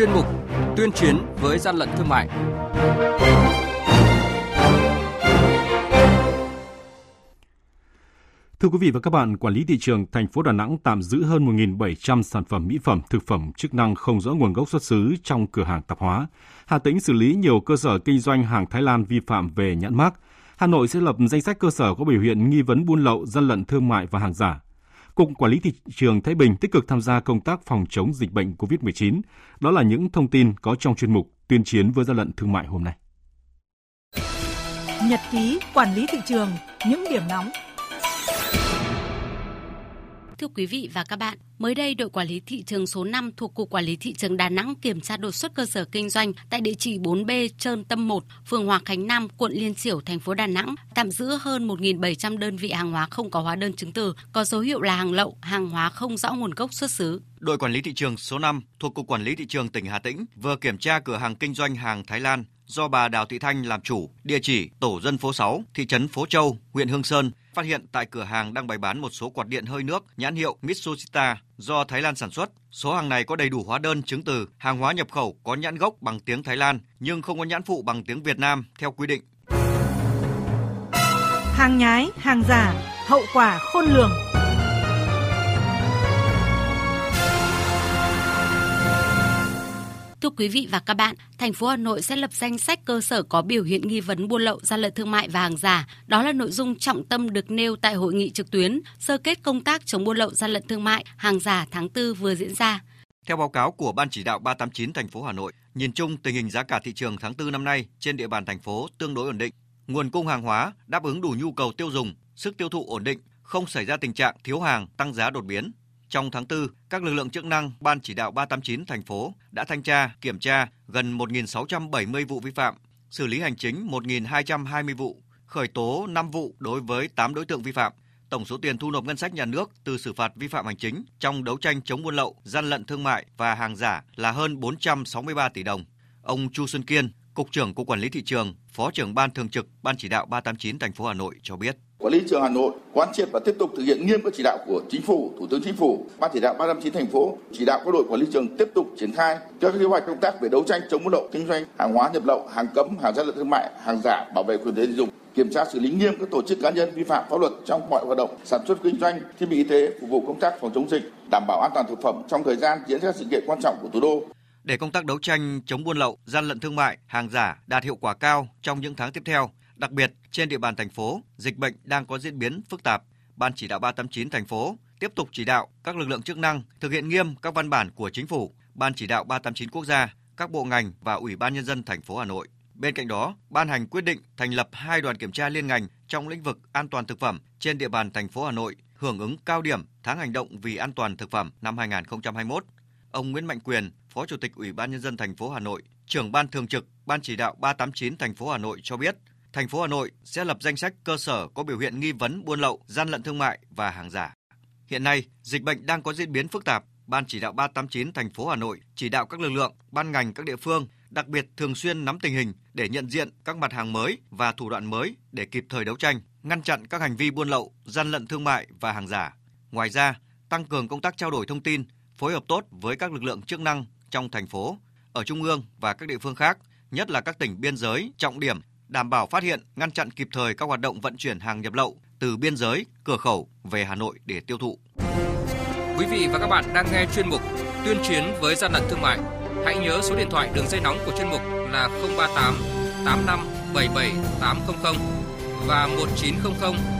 chuyên mục Tuyên chiến với gian lận thương mại. Thưa quý vị và các bạn, quản lý thị trường thành phố Đà Nẵng tạm giữ hơn 1.700 sản phẩm mỹ phẩm, thực phẩm chức năng không rõ nguồn gốc xuất xứ trong cửa hàng tạp hóa. Hà Tĩnh xử lý nhiều cơ sở kinh doanh hàng Thái Lan vi phạm về nhãn mác. Hà Nội sẽ lập danh sách cơ sở có biểu hiện nghi vấn buôn lậu, gian lận thương mại và hàng giả. Cục Quản lý Thị trường Thái Bình tích cực tham gia công tác phòng chống dịch bệnh COVID-19. Đó là những thông tin có trong chuyên mục tuyên chiến với gian lận thương mại hôm nay. Nhật ký quản lý thị trường, những điểm nóng Thưa quý vị và các bạn, mới đây đội quản lý thị trường số 5 thuộc Cục Quản lý Thị trường Đà Nẵng kiểm tra đột xuất cơ sở kinh doanh tại địa chỉ 4B Trơn Tâm 1, phường Hòa Khánh Nam, quận Liên Triểu, thành phố Đà Nẵng, tạm giữ hơn 1.700 đơn vị hàng hóa không có hóa đơn chứng từ, có dấu hiệu là hàng lậu, hàng hóa không rõ nguồn gốc xuất xứ. Đội quản lý thị trường số 5 thuộc Cục Quản lý Thị trường tỉnh Hà Tĩnh vừa kiểm tra cửa hàng kinh doanh hàng Thái Lan do bà Đào Thị Thanh làm chủ, địa chỉ tổ dân phố 6, thị trấn Phố Châu, huyện Hương Sơn, phát hiện tại cửa hàng đang bày bán một số quạt điện hơi nước nhãn hiệu Mitsushita do Thái Lan sản xuất. Số hàng này có đầy đủ hóa đơn chứng từ, hàng hóa nhập khẩu có nhãn gốc bằng tiếng Thái Lan nhưng không có nhãn phụ bằng tiếng Việt Nam theo quy định. Hàng nhái, hàng giả, hậu quả khôn lường. Thưa quý vị và các bạn, thành phố Hà Nội sẽ lập danh sách cơ sở có biểu hiện nghi vấn buôn lậu, gian lận thương mại và hàng giả. Đó là nội dung trọng tâm được nêu tại hội nghị trực tuyến sơ kết công tác chống buôn lậu, gian lận thương mại, hàng giả tháng 4 vừa diễn ra. Theo báo cáo của Ban chỉ đạo 389 thành phố Hà Nội, nhìn chung tình hình giá cả thị trường tháng 4 năm nay trên địa bàn thành phố tương đối ổn định. Nguồn cung hàng hóa đáp ứng đủ nhu cầu tiêu dùng, sức tiêu thụ ổn định, không xảy ra tình trạng thiếu hàng, tăng giá đột biến. Trong tháng 4, các lực lượng chức năng Ban chỉ đạo 389 thành phố đã thanh tra, kiểm tra gần 1.670 vụ vi phạm, xử lý hành chính 1.220 vụ, khởi tố 5 vụ đối với 8 đối tượng vi phạm. Tổng số tiền thu nộp ngân sách nhà nước từ xử phạt vi phạm hành chính trong đấu tranh chống buôn lậu, gian lận thương mại và hàng giả là hơn 463 tỷ đồng. Ông Chu Xuân Kiên, Cục trưởng Cục Quản lý thị trường, Phó trưởng Ban thường trực Ban chỉ đạo 389 thành phố Hà Nội cho biết. Quản lý thị trường Hà Nội quán triệt và tiếp tục thực hiện nghiêm các chỉ đạo của Chính phủ, Thủ tướng Chính phủ, Ban chỉ đạo 359 thành phố chỉ đạo các đội quản lý thị trường tiếp tục triển khai các kế hoạch công tác về đấu tranh chống buôn lậu, kinh doanh hàng hóa nhập lậu, hàng cấm, hàng gian lận thương mại, hàng giả, bảo vệ quyền lợi người dùng, kiểm tra xử lý nghiêm các tổ chức cá nhân vi phạm pháp luật trong mọi hoạt động sản xuất kinh doanh thiết bị y tế phục vụ công tác phòng chống dịch, đảm bảo an toàn thực phẩm trong thời gian diễn ra sự kiện quan trọng của thủ đô. Để công tác đấu tranh chống buôn lậu, gian lận thương mại, hàng giả đạt hiệu quả cao trong những tháng tiếp theo, Đặc biệt, trên địa bàn thành phố, dịch bệnh đang có diễn biến phức tạp. Ban chỉ đạo 389 thành phố tiếp tục chỉ đạo các lực lượng chức năng thực hiện nghiêm các văn bản của chính phủ, Ban chỉ đạo 389 quốc gia, các bộ ngành và Ủy ban nhân dân thành phố Hà Nội. Bên cạnh đó, ban hành quyết định thành lập hai đoàn kiểm tra liên ngành trong lĩnh vực an toàn thực phẩm trên địa bàn thành phố Hà Nội hưởng ứng cao điểm tháng hành động vì an toàn thực phẩm năm 2021. Ông Nguyễn Mạnh Quyền, Phó Chủ tịch Ủy ban nhân dân thành phố Hà Nội, trưởng ban thường trực Ban chỉ đạo 389 thành phố Hà Nội cho biết, thành phố Hà Nội sẽ lập danh sách cơ sở có biểu hiện nghi vấn buôn lậu, gian lận thương mại và hàng giả. Hiện nay, dịch bệnh đang có diễn biến phức tạp. Ban chỉ đạo 389 thành phố Hà Nội chỉ đạo các lực lượng, ban ngành các địa phương đặc biệt thường xuyên nắm tình hình để nhận diện các mặt hàng mới và thủ đoạn mới để kịp thời đấu tranh, ngăn chặn các hành vi buôn lậu, gian lận thương mại và hàng giả. Ngoài ra, tăng cường công tác trao đổi thông tin, phối hợp tốt với các lực lượng chức năng trong thành phố, ở trung ương và các địa phương khác, nhất là các tỉnh biên giới trọng điểm đảm bảo phát hiện, ngăn chặn kịp thời các hoạt động vận chuyển hàng nhập lậu từ biên giới, cửa khẩu về Hà Nội để tiêu thụ. Quý vị và các bạn đang nghe chuyên mục Tuyên chiến với gian lận thương mại. Hãy nhớ số điện thoại đường dây nóng của chuyên mục là 038 85 77 800 và 1900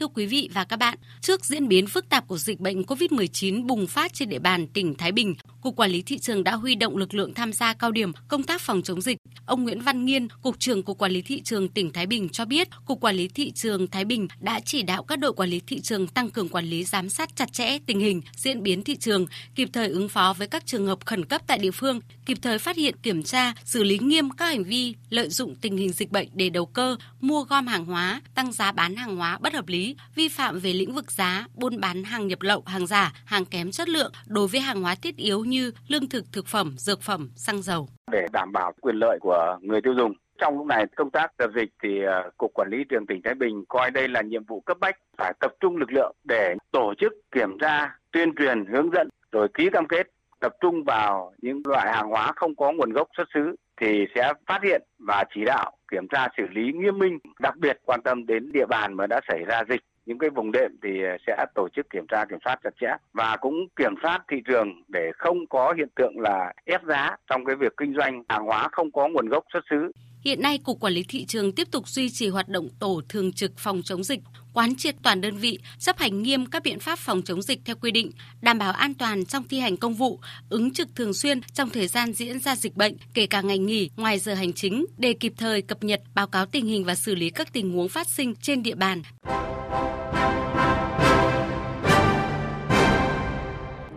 Thưa quý vị và các bạn, trước diễn biến phức tạp của dịch bệnh COVID-19 bùng phát trên địa bàn tỉnh Thái Bình, Cục Quản lý Thị trường đã huy động lực lượng tham gia cao điểm công tác phòng chống dịch. Ông Nguyễn Văn Nghiên, Cục trưởng Cục Quản lý Thị trường tỉnh Thái Bình cho biết, Cục Quản lý Thị trường Thái Bình đã chỉ đạo các đội quản lý thị trường tăng cường quản lý giám sát chặt chẽ tình hình, diễn biến thị trường, kịp thời ứng phó với các trường hợp khẩn cấp tại địa phương, kịp thời phát hiện kiểm tra, xử lý nghiêm các hành vi lợi dụng tình hình dịch bệnh để đầu cơ, mua gom hàng hóa, tăng giá bán hàng hóa bất hợp lý, vi phạm về lĩnh vực giá, buôn bán hàng nhập lậu, hàng giả, hàng kém chất lượng đối với hàng hóa thiết yếu như lương thực, thực phẩm, dược phẩm, xăng dầu. Để đảm bảo quyền lợi của người tiêu dùng, trong lúc này công tác dập dịch thì à, cục quản lý trường tỉnh Thái Bình coi đây là nhiệm vụ cấp bách phải tập trung lực lượng để tổ chức kiểm tra, tuyên truyền, hướng dẫn rồi ký cam kết tập trung vào những loại hàng hóa không có nguồn gốc xuất xứ thì sẽ phát hiện và chỉ đạo kiểm tra xử lý nghiêm minh, đặc biệt quan tâm đến địa bàn mà đã xảy ra dịch những cái vùng đệm thì ờ, sẽ tổ chức kiểm tra kiểm soát chặt chẽ và cũng kiểm soát thị trường để không có hiện tượng là ép giá trong cái việc kinh doanh hàng hóa không có nguồn gốc xuất xứ. Hiện nay, Cục Quản lý Thị trường tiếp tục duy trì hoạt động tổ thường trực phòng chống dịch, quán triệt toàn đơn vị, chấp hành nghiêm các biện pháp phòng chống dịch theo quy định, đảm bảo an toàn trong thi hành công vụ, ứng trực thường xuyên trong thời gian diễn ra dịch bệnh, kể cả ngày nghỉ, ngoài giờ hành chính, để kịp thời cập nhật, báo cáo tình hình và xử lý các tình huống phát sinh trên địa bàn.